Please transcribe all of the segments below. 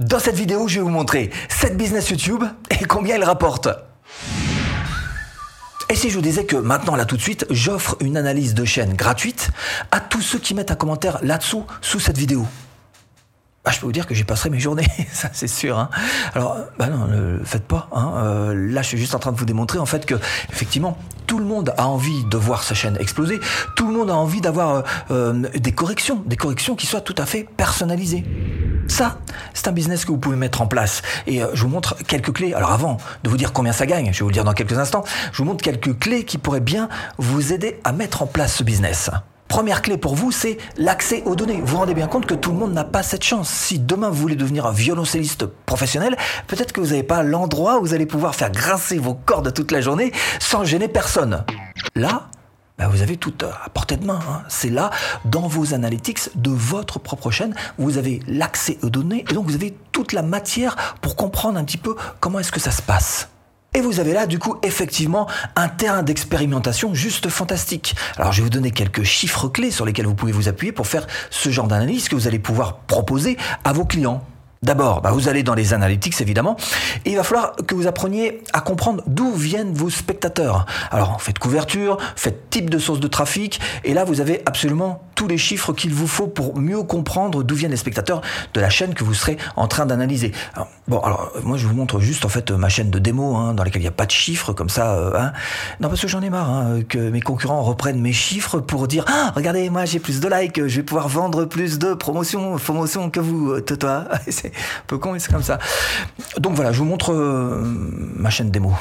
Dans cette vidéo, je vais vous montrer 7 business YouTube et combien ils rapportent. Et si je vous disais que maintenant, là tout de suite, j'offre une analyse de chaîne gratuite à tous ceux qui mettent un commentaire là-dessous, sous cette vidéo bah, je peux vous dire que j'y passerai mes journées, ça c'est sûr. Hein. Alors, bah non, ne le faites pas. Hein. Euh, là, je suis juste en train de vous démontrer en fait que, effectivement, tout le monde a envie de voir sa chaîne exploser. Tout le monde a envie d'avoir euh, euh, des corrections, des corrections qui soient tout à fait personnalisées. Ça, c'est un business que vous pouvez mettre en place. Et je vous montre quelques clés. Alors avant de vous dire combien ça gagne, je vais vous le dire dans quelques instants, je vous montre quelques clés qui pourraient bien vous aider à mettre en place ce business. Première clé pour vous, c'est l'accès aux données. Vous vous rendez bien compte que tout le monde n'a pas cette chance. Si demain vous voulez devenir un violoncelliste professionnel, peut-être que vous n'avez pas l'endroit où vous allez pouvoir faire grincer vos cordes toute la journée sans gêner personne. Là, bah, vous avez tout à portée de main. Hein. C'est là, dans vos analytics de votre propre chaîne, vous avez l'accès aux données et donc vous avez toute la matière pour comprendre un petit peu comment est-ce que ça se passe. Et vous avez là, du coup, effectivement, un terrain d'expérimentation juste fantastique. Alors, je vais vous donner quelques chiffres clés sur lesquels vous pouvez vous appuyer pour faire ce genre d'analyse que vous allez pouvoir proposer à vos clients. D'abord, bah, vous allez dans les analytics évidemment, et il va falloir que vous appreniez à comprendre d'où viennent vos spectateurs. Alors, faites couverture, faites type de source de trafic, et là vous avez absolument tous les chiffres qu'il vous faut pour mieux comprendre d'où viennent les spectateurs de la chaîne que vous serez en train d'analyser. Bon, alors moi je vous montre juste en fait ma chaîne de démo hein, dans laquelle il n'y a pas de chiffres comme ça. Euh, hein. Non, parce que j'en ai marre hein, que mes concurrents reprennent mes chiffres pour dire ah regardez moi j'ai plus de likes, je vais pouvoir vendre plus de promotions, promotions que vous, euh, un peu con, mais c'est comme ça. Donc voilà, je vous montre euh, ma chaîne démo.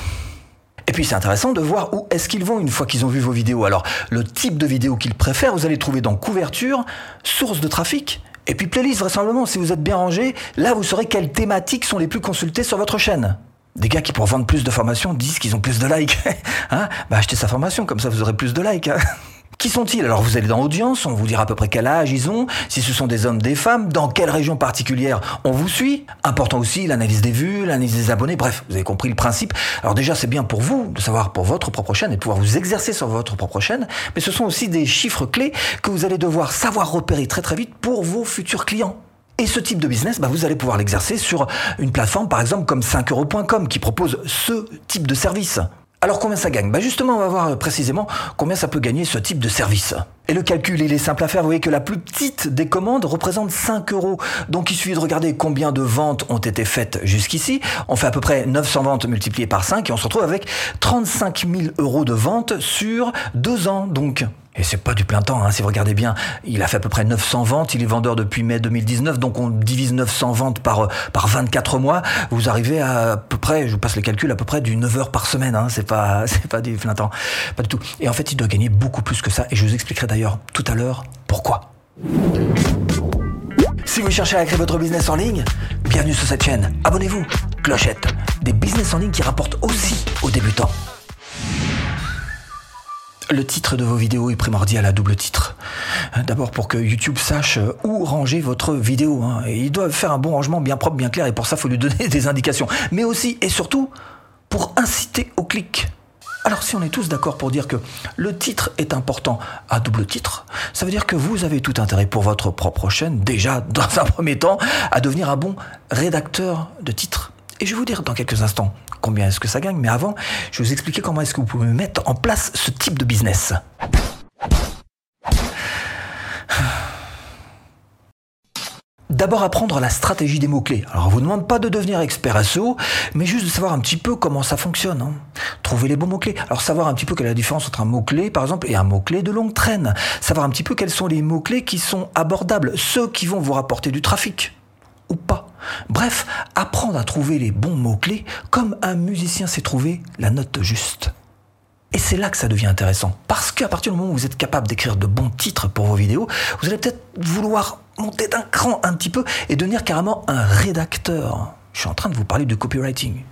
Et puis c'est intéressant de voir où est-ce qu'ils vont une fois qu'ils ont vu vos vidéos. Alors le type de vidéo qu'ils préfèrent, vous allez trouver dans couverture, source de trafic, et puis playlist vraisemblablement, si vous êtes bien rangé, là vous saurez quelles thématiques sont les plus consultées sur votre chaîne. Des gars qui pour vendre plus de formations disent qu'ils ont plus de likes. hein? Bah achetez sa formation, comme ça vous aurez plus de likes. Qui sont-ils? Alors vous allez dans l'audience, on vous dira à peu près quel âge ils ont, si ce sont des hommes, des femmes, dans quelle région particulière on vous suit. Important aussi l'analyse des vues, l'analyse des abonnés, bref, vous avez compris le principe. Alors déjà c'est bien pour vous de savoir pour votre propre chaîne et de pouvoir vous exercer sur votre propre chaîne, mais ce sont aussi des chiffres clés que vous allez devoir savoir repérer très très vite pour vos futurs clients. Et ce type de business, bah, vous allez pouvoir l'exercer sur une plateforme par exemple comme 5euros.com qui propose ce type de service. Alors combien ça gagne? Bah Justement, on va voir euh, précisément combien ça peut gagner ce type de service. Et le calcul, il est simple à faire. Vous voyez que la plus petite des commandes représente 5 euros. Donc il suffit de regarder combien de ventes ont été faites jusqu'ici. On fait à peu près 900 ventes multipliées par 5 et on se retrouve avec 35 000 euros de ventes sur deux ans. Donc et c'est pas du plein temps, hein, si vous regardez bien. Il a fait à peu près 900 ventes, il est vendeur depuis mai 2019, donc on divise 900 ventes par, par 24 mois. Vous arrivez à, à peu près, je vous passe le calcul, à peu près du 9 heures par semaine. Hein, c'est pas, pas du plein temps. Pas du tout. Et en fait, il doit gagner beaucoup plus que ça. Et je vous expliquerai d'ailleurs tout à l'heure pourquoi. Si vous cherchez à créer votre business en ligne, bienvenue sur cette chaîne. Abonnez-vous. Clochette. Des business en ligne qui rapportent aussi aux débutants. Le titre de vos vidéos est primordial à double titre. D'abord pour que YouTube sache où ranger votre vidéo. Hein. il doit faire un bon rangement bien propre, bien clair, et pour ça, faut lui donner des indications. Mais aussi et surtout pour inciter au clic. Alors si on est tous d'accord pour dire que le titre est important à double titre, ça veut dire que vous avez tout intérêt pour votre propre chaîne, déjà dans un premier temps, à devenir un bon rédacteur de titres. Et je vais vous dire dans quelques instants combien est-ce que ça gagne, mais avant, je vais vous expliquer comment est-ce que vous pouvez mettre en place ce type de business. D'abord apprendre la stratégie des mots-clés. Alors on vous demande pas de devenir expert SEO, mais juste de savoir un petit peu comment ça fonctionne. Hein. Trouver les bons mots-clés. Alors savoir un petit peu quelle est la différence entre un mot-clé par exemple et un mot-clé de longue traîne. Savoir un petit peu quels sont les mots-clés qui sont abordables, ceux qui vont vous rapporter du trafic ou pas. Bref, apprendre à trouver les bons mots-clés comme un musicien sait trouver la note juste. Et c'est là que ça devient intéressant. Parce qu'à partir du moment où vous êtes capable d'écrire de bons titres pour vos vidéos, vous allez peut-être vouloir monter d'un cran un petit peu et devenir carrément un rédacteur. Je suis en train de vous parler de copywriting.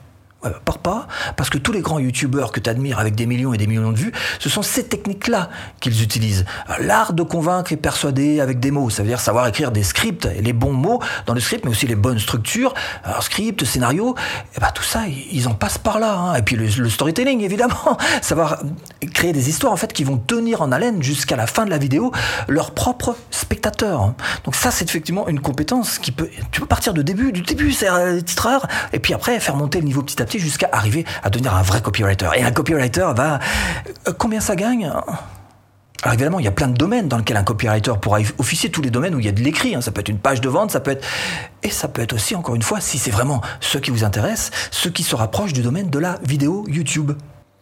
Ouais, pas, parce que tous les grands youtubeurs que tu admires avec des millions et des millions de vues, ce sont ces techniques-là qu'ils utilisent. L'art de convaincre et persuader avec des mots, ça veut dire savoir écrire des scripts, et les bons mots dans le script, mais aussi les bonnes structures, alors script, scénario, et ben tout ça, ils en passent par là. Hein. Et puis le, storytelling, évidemment, savoir créer des histoires en fait qui vont tenir en haleine jusqu'à la fin de la vidéo leurs propres spectateurs. Donc ça, c'est effectivement une compétence qui peut, tu peux partir de début, du début, c'est un titreur, et puis après faire monter le niveau petit à jusqu'à arriver à devenir un vrai copywriter. Et un copywriter va, euh, combien ça gagne? Alors évidemment, il y a plein de domaines dans lesquels un copywriter pourra officier, tous les domaines où il y a de l'écrit. Hein. Ça peut être une page de vente, ça peut être... Et ça peut être aussi, encore une fois, si c'est vraiment ce qui vous intéresse, ce qui se rapproche du domaine de la vidéo YouTube.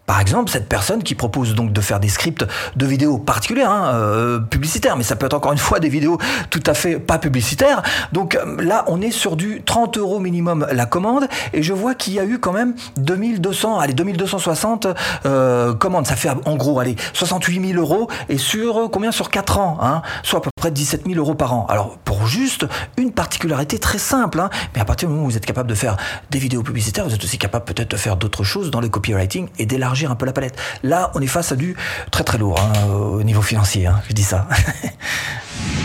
Par exemple, cette personne qui propose donc de faire des scripts de vidéos particulières, hein, euh, publicitaires, mais ça peut être encore une fois des vidéos tout à fait pas publicitaires. Donc euh, là, on est sur du 30 euros minimum la commande, et je vois qu'il y a eu quand même 2200, allez 2260 euh, commandes. Ça fait en gros, allez 68 000 euros, et sur combien sur 4 ans, hein, soit à peu près 17 000 euros par an. Alors pour juste une particularité très simple, hein, mais à partir du moment où vous êtes capable de faire des vidéos publicitaires, vous êtes aussi capable peut-être de faire d'autres choses dans le copywriting et d'élargir un peu la palette. Là, on est face à du très très lourd hein, au niveau financier, hein, je dis ça.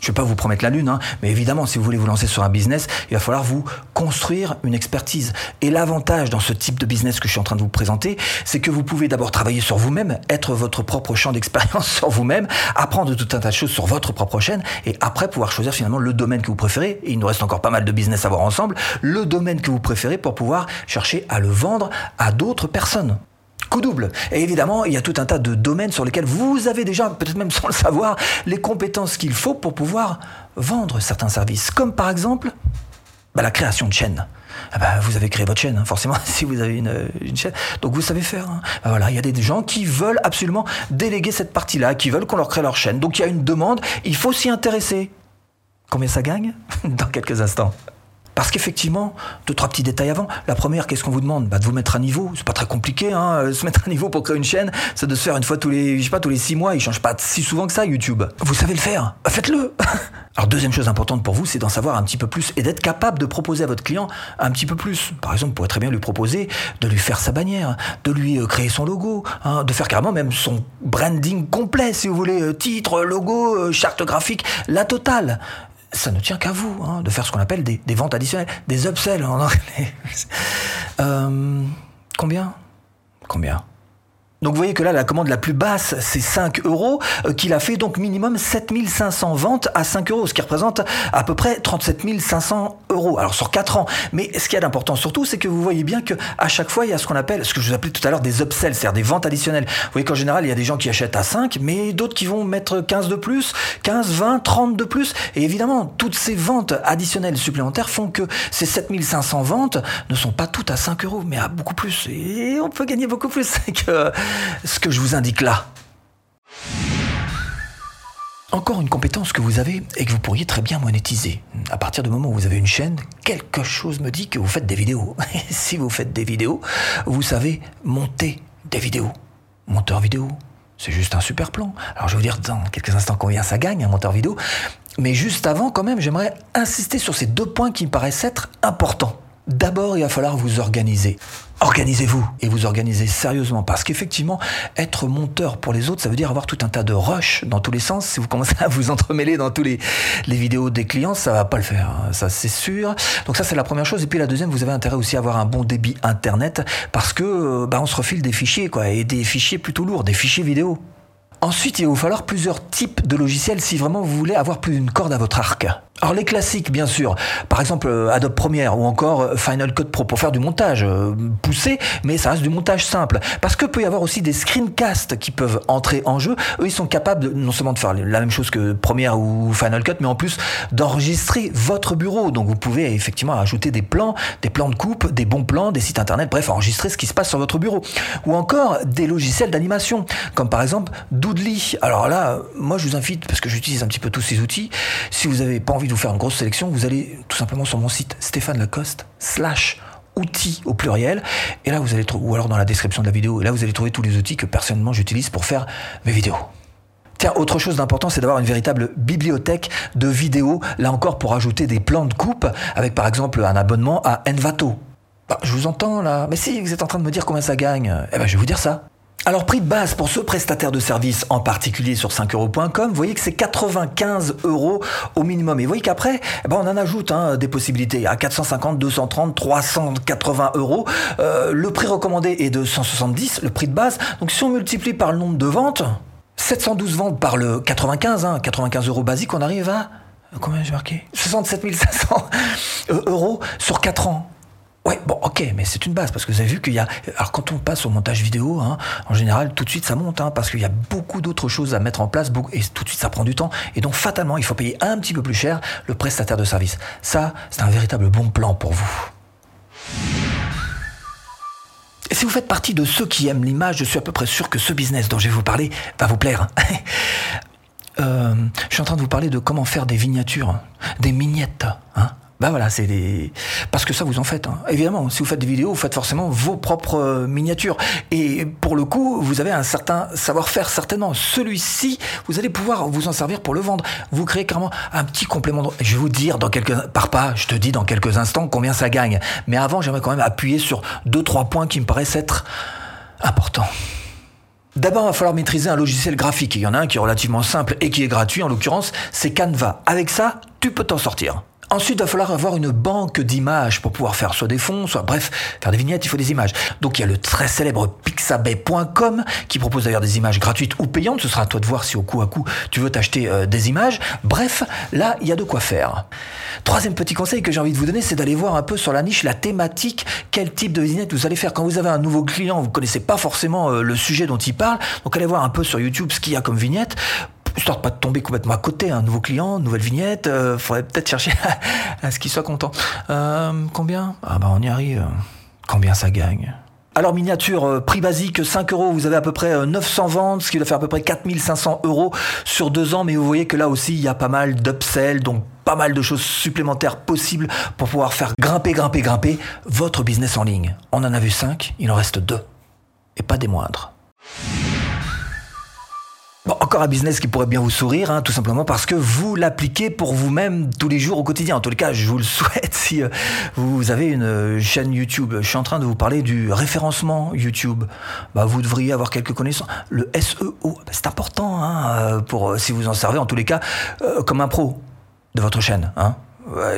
Je ne vais pas vous promettre la lune, hein, mais évidemment, si vous voulez vous lancer sur un business, il va falloir vous construire une expertise. Et l'avantage dans ce type de business que je suis en train de vous présenter, c'est que vous pouvez d'abord travailler sur vous-même, être votre propre champ d'expérience sur vous-même, apprendre tout un tas de choses sur votre propre chaîne, et après pouvoir choisir finalement le domaine que vous préférez. Et il nous reste encore pas mal de business à voir ensemble, le domaine que vous préférez pour pouvoir chercher à le vendre à d'autres personnes double. Et évidemment, il y a tout un tas de domaines sur lesquels vous avez déjà, peut-être même sans le savoir, les compétences qu'il faut pour pouvoir vendre certains services. Comme par exemple bah, la création de chaînes. Ah bah, vous avez créé votre chaîne, hein, forcément, si vous avez une, chaîne. Donc vous savez faire. Hein. Bah, voilà, il y a des gens qui veulent absolument déléguer cette partie-là, qui veulent qu'on leur crée leur chaîne. Donc il y a une demande, il faut s'y intéresser. Combien ça gagne Dans quelques instants? Parce qu'effectivement, deux, trois petits détails avant. La première, qu'est-ce qu'on vous demande? Bah, De vous mettre à niveau. C'est pas très compliqué, hein. Euh, se mettre à niveau pour créer une chaîne, c'est de se faire une fois tous les, je sais pas, tous les six mois. Il change pas si souvent que ça, YouTube. Vous savez le faire. Bah, faites-le. Alors, deuxième chose importante pour vous, c'est d'en savoir un petit peu plus et d'être capable de proposer à votre client un petit peu plus. Par exemple, vous pourrez très bien lui proposer de lui faire sa bannière, de lui euh, créer son logo, hein, de faire carrément même son branding complet, si vous voulez, euh, titre, logo, charte graphique, la totale ça ne tient qu'à vous hein, de faire ce qu'on appelle des, ventes additionnelles, des upsells en. Euh, combien? Combien? Donc vous voyez que là, la commande la plus basse, c'est 5 euros, euh, qu'il a fait donc minimum 7500 ventes à 5 euros, ce qui représente à peu près 37 500 euros. Alors sur 4 ans. Mais ce qui est d'important surtout, c'est que vous voyez bien que à chaque fois, il y a ce qu'on appelle, ce que je vous appelais tout à l'heure, des upsells, c'est-à-dire des ventes additionnelles. Vous voyez qu'en général, il y a des gens qui achètent à 5, mais d'autres qui vont mettre 15 de plus, 15, 20, 30 de plus. Et évidemment, toutes ces ventes additionnelles supplémentaires font que ces 7500 ventes ne sont pas toutes à 5 euros, mais à beaucoup plus. Et on peut gagner beaucoup plus. ce que je vous indique là. Encore une compétence que vous avez et que vous pourriez très bien monétiser. À partir du moment où vous avez une chaîne, quelque chose me dit que vous faites des vidéos. Et si vous faites des vidéos, vous savez monter des vidéos. Monteur vidéo, c'est juste un super plan. Alors je vais vous dire dans quelques instants combien ça gagne un monteur vidéo. Mais juste avant, quand même, j'aimerais insister sur ces deux points qui me paraissent être importants. D'abord, il va falloir vous organiser. Organisez-vous et vous organisez sérieusement parce qu'effectivement, être monteur pour les autres, ça veut dire avoir tout un tas de rush dans tous les sens. Si vous commencez à vous entremêler dans tous les, vidéos des clients, ça va pas le faire. Hein. Ça, c'est sûr. Donc ça, c'est la première chose. Et puis la deuxième, vous avez intérêt aussi à avoir un bon débit internet parce que, euh, bah, on se refile des fichiers, quoi, et des fichiers plutôt lourds, des fichiers vidéo. Ensuite, il va vous falloir plusieurs types de logiciels si vraiment vous voulez avoir plus d'une corde à votre arc. Alors les classiques, bien sûr, par exemple euh, Adobe Premiere ou encore euh, Final Cut Pro pour faire du montage euh, poussé, mais ça reste du montage simple. Parce que peut y avoir aussi des screencasts qui peuvent entrer en jeu. Eux, ils sont capables non seulement de faire la même chose que Premiere ou Final Cut, mais en plus d'enregistrer votre bureau. Donc vous pouvez effectivement ajouter des plans, des plans de coupe, des bons plans, des sites internet, bref, enregistrer ce qui se passe sur votre bureau. Ou encore des logiciels d'animation, comme par exemple Doodly. Alors là, moi je vous invite, parce que j'utilise un petit peu tous ces outils, si vous n'avez pas envie de vous faire une grosse sélection, vous allez tout simplement sur mon site Stéphane Lacoste slash outils au pluriel et là vous allez ou alors dans la description de la vidéo et là vous allez trouver tous les outils que personnellement j'utilise pour faire mes vidéos. Tiens, autre chose d'important, c'est d'avoir une véritable bibliothèque de vidéos, là encore pour ajouter des plans de coupe, avec par exemple un abonnement à Envato. Bah, je vous entends là, mais si vous êtes en train de me dire combien ça gagne, eh ben je vais vous dire ça. Alors prix de base pour ce prestataire de service en particulier sur 5euros.com, vous voyez que c'est 95 euros au minimum. Et vous voyez qu'après, eh ben on en ajoute hein, des possibilités à 450, 230, 380 euros. Euh, le prix recommandé est de 170, le prix de base. Donc si on multiplie par le nombre de ventes, 712 ventes par le 95, 95 hein, euros basique, on arrive à combien j'ai marqué? 67 500 euros sur 4 ans. Ouais, bon, ok, mais c'est une base parce que vous avez vu qu'il y a. Alors, quand on passe au montage vidéo, hein, en général, tout de suite ça monte hein, parce qu'il y a beaucoup d'autres choses à mettre en place et tout de suite ça prend du temps. Et donc, fatalement, il faut payer un petit peu plus cher le prestataire de service. Ça, c'est un véritable bon plan pour vous. Et si vous faites partie de ceux qui aiment l'image, je suis à peu près sûr que ce business dont je vais vous parler va vous plaire. Euh, je suis en train de vous parler de comment faire des miniatures, des mignettes. Hein ben voilà, c'est des... Parce que ça, vous en faites. Hein. Évidemment, si vous faites des vidéos, vous faites forcément vos propres euh, miniatures. Et pour le coup, vous avez un certain savoir-faire, certainement. Celui-ci, vous allez pouvoir vous en servir pour le vendre. Vous créez carrément un petit complément. De... Je vais vous dire dans quelques... Par pas, je te dis dans quelques instants combien ça gagne. Mais avant, j'aimerais quand même appuyer sur deux, trois points qui me paraissent être importants. D'abord, il va falloir maîtriser un logiciel graphique. Il y en a un qui est relativement simple et qui est gratuit, en l'occurrence, c'est Canva. Avec ça, tu peux t'en sortir. Ensuite, il va falloir avoir une banque d'images pour pouvoir faire soit des fonds, soit bref, faire des vignettes, il faut des images. Donc il y a le très célèbre pixabay.com qui propose d'ailleurs des images gratuites ou payantes. Ce sera à toi de voir si au coup à coup tu veux t'acheter euh, des images. Bref, là, il y a de quoi faire. Troisième petit conseil que j'ai envie de vous donner, c'est d'aller voir un peu sur la niche, la thématique, quel type de vignette vous allez faire? Quand vous avez un nouveau client, vous connaissez pas forcément euh, le sujet dont il parle, donc allez voir un peu sur YouTube ce qu'il y a comme vignette histoire de pas tomber complètement à côté, un nouveau client, nouvelle vignette, euh, faudrait peut-être chercher à, ce qu'il soit content. Euh, combien? Ah bah on y arrive. Combien ça gagne? Alors miniature, euh, prix basique 5 euros, vous avez à peu près 900 ventes, ce qui va faire à peu près 4500 euros sur deux ans, mais vous voyez que là aussi il y a pas mal d'upsell, donc pas mal de choses supplémentaires possibles pour pouvoir faire grimper, grimper, grimper votre business en ligne. On en a vu 5, il en reste 2. Et pas des moindres. Bon, encore un business qui pourrait bien vous sourire, hein, tout simplement parce que vous l'appliquez pour vous-même tous les jours au quotidien. En tous les cas, je vous le souhaite si euh, vous avez une euh, chaîne YouTube. Je suis en train de vous parler du référencement YouTube. Bah, vous devriez avoir quelques connaissances. Le SEO, bah, c'est important hein, euh, pour si vous en servez en tous les cas comme un pro de votre chaîne. Hein.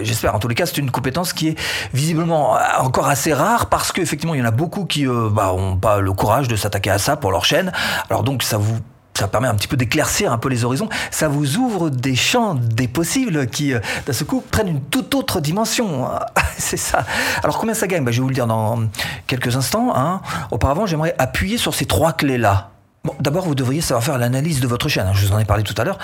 J'espère. En tous les cas, c'est une compétence qui est visiblement encore assez rare parce qu'effectivement, il y en a beaucoup qui n'ont bah, pas le courage de s'attaquer à ça pour leur chaîne. Alors donc, ça vous ça permet un petit peu d'éclaircir un peu les horizons. Ça vous ouvre des champs des possibles qui, euh, d'un seul coup, prennent une toute autre dimension. C'est ça. Alors, combien ça gagne? Bah, Je vais vous le dire dans quelques instants. Hein. Auparavant, j'aimerais appuyer sur ces trois clés-là. Bon, d'abord, vous devriez savoir faire l'analyse de votre chaîne. Je vous en ai parlé tout à l'heure,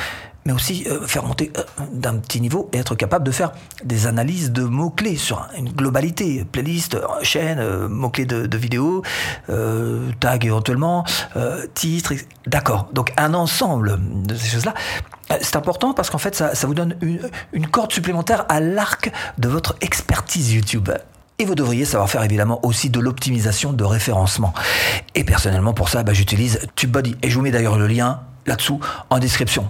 mais aussi euh, faire monter euh, d'un petit niveau et être capable de faire des analyses de mots-clés sur une globalité, playlist, chaîne, euh, mots-clés de, vidéos, tag éventuellement, titre. D'accord. Donc un ensemble de ces choses-là. C'est important parce qu'en fait, ça, vous donne une, corde supplémentaire à l'arc de votre expertise YouTube. Et vous devriez savoir faire évidemment aussi de l'optimisation de référencement. Et personnellement, pour ça, bah, j'utilise TubeBuddy. Et je vous mets d'ailleurs le lien là-dessous en description.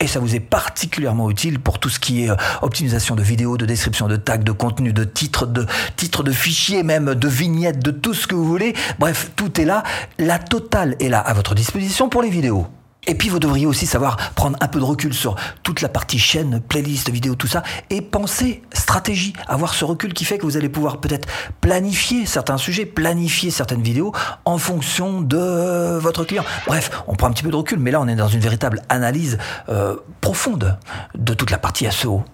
Et ça vous est particulièrement utile pour tout ce qui est euh, optimisation de vidéos, de description, de tags, de contenu, de titres, de titres de fichiers, même de vignettes, de tout ce que vous voulez. Bref, tout est là. La totale est là à votre disposition pour les vidéos. Et puis vous devriez aussi savoir prendre un peu de recul sur toute la partie chaîne, playlist, vidéo, tout ça, et penser stratégie, avoir ce recul qui fait que vous allez pouvoir peut-être planifier certains sujets, planifier certaines vidéos en fonction de votre client. Bref, on prend un petit peu de recul, mais là on est dans une véritable analyse euh, profonde de toute la partie SEO.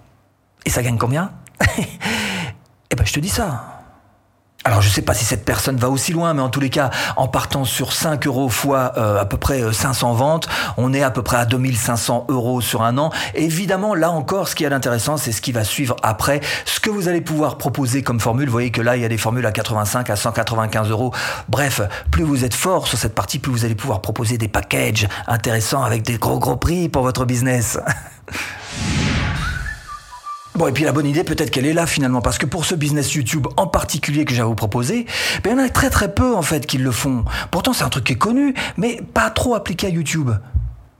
Et ça gagne combien? Eh ben je te dis ça. Alors je ne sais pas si cette personne va aussi loin, mais en tous les cas, en partant sur 5 euros fois euh, à peu près 500 euh, ventes, on est à peu près à 2500 euros sur un an. évidemment, là encore, ce qui est intéressant, c'est ce qui va suivre après, ce que vous allez pouvoir proposer comme formule. Vous voyez que là, il y a des formules à 85, à 195 euros. Bref, plus vous êtes fort sur cette partie, plus vous allez pouvoir proposer des packages intéressants avec des gros gros prix pour votre business. Bon, et puis la bonne idée, peut-être qu'elle est là finalement, parce que pour ce business YouTube en particulier que j'ai à vous proposer, ben, il y en a très très peu en fait qui le font. Pourtant, c'est un truc qui est connu, mais pas trop appliqué à YouTube.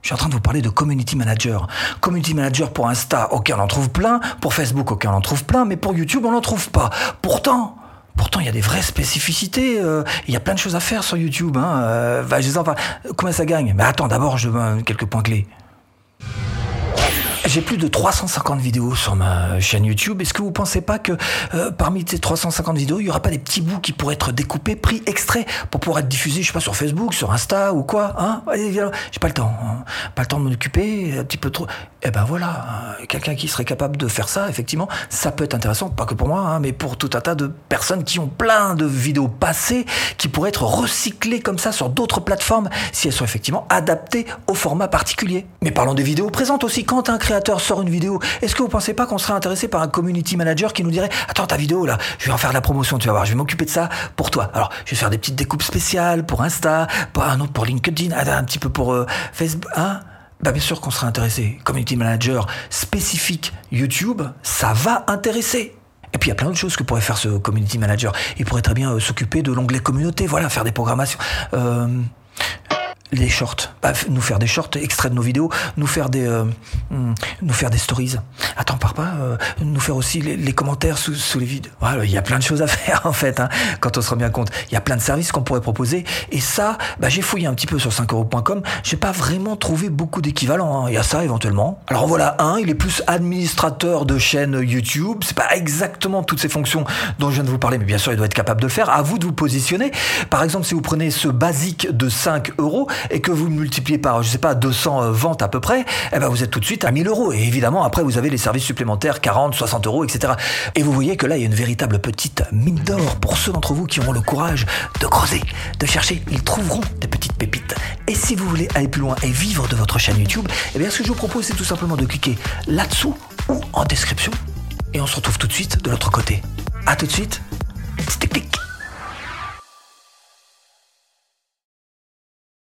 Je suis en train de vous parler de Community Manager. Community Manager pour Insta, ok, on en trouve plein. Pour Facebook, ok, on en trouve plein. Mais pour YouTube, on n'en trouve pas. Pourtant, Pourtant, il y a des vraies spécificités. euh, il y a plein de choses à faire sur YouTube. Hein. Euh, bah. Combien ça gagne? Mais attends, d'abord, je donne quelques points clés. J'ai plus de 350 vidéos sur ma chaîne YouTube. Est-ce que vous pensez pas que euh, parmi ces 350 vidéos, il y aura pas des petits bouts qui pourraient être découpés, pris extraits pour pouvoir être diffusés, je sais pas, sur Facebook, sur Insta ou quoi Hein? J'ai pas le temps. hein. Pas le temps de m'en occuper, un petit peu trop. Eh ben voilà, euh, quelqu'un qui serait capable de faire ça, effectivement, ça peut être intéressant, pas que pour moi, hein, mais pour tout un tas de personnes qui ont plein de vidéos passées, qui pourraient être recyclées comme ça sur d'autres plateformes, si elles sont effectivement adaptées au format particulier. Mais parlons des vidéos présentes aussi. Quand un créateur sort une vidéo, est-ce que vous pensez pas qu'on serait intéressé par un community manager qui nous dirait Attends, ta vidéo là, je vais en faire de la promotion, tu vas voir, je vais m'occuper de ça pour toi. Alors, je vais faire des petites découpes spéciales pour Insta, pour un autre pour LinkedIn, un petit peu pour euh, Facebook, hein bah bien sûr qu'on serait intéressé. Community manager spécifique YouTube, ça va intéresser. Et puis il y a plein d'autres choses que pourrait faire ce community manager. Il pourrait très bien euh, s'occuper de l'onglet communauté, voilà, faire des programmations. Euh, les shorts, Bah, nous faire des shorts extraits de nos vidéos, nous faire des, euh, hmm, nous faire des stories. Attends, pars pas, euh, nous faire aussi les, les commentaires sous, sous les vidéos. Voilà, il y a plein de choses à faire en fait, hein, quand on se rend bien compte. Il y a plein de services qu'on pourrait proposer. Et ça, bah, j'ai fouillé un petit peu sur 5euros.com. J'ai pas vraiment trouvé beaucoup d'équivalents. hein. Il y a ça éventuellement. Alors voilà, un, il est plus administrateur de chaîne YouTube. C'est pas exactement toutes ces fonctions dont je viens de vous parler, mais bien sûr, il doit être capable de le faire. À vous de vous positionner. Par exemple, si vous prenez ce basique de 5 euros et que vous multipliez par, je sais pas, 200 euh, ventes à peu près, eh ben vous êtes tout de suite à 1000 euros. Et évidemment, après, vous avez les services supplémentaires, 40, 60 euros, etc. Et vous voyez que là, il y a une véritable petite mine d'or pour ceux d'entre vous qui auront le courage de creuser, de chercher. Ils trouveront des petites pépites. Et si vous voulez aller plus loin et vivre de votre chaîne YouTube, eh bien, ce que je vous propose, c'est tout simplement de cliquer là-dessous ou en description. Et on se retrouve tout de suite de l'autre côté. À tout de suite. Tic, tic.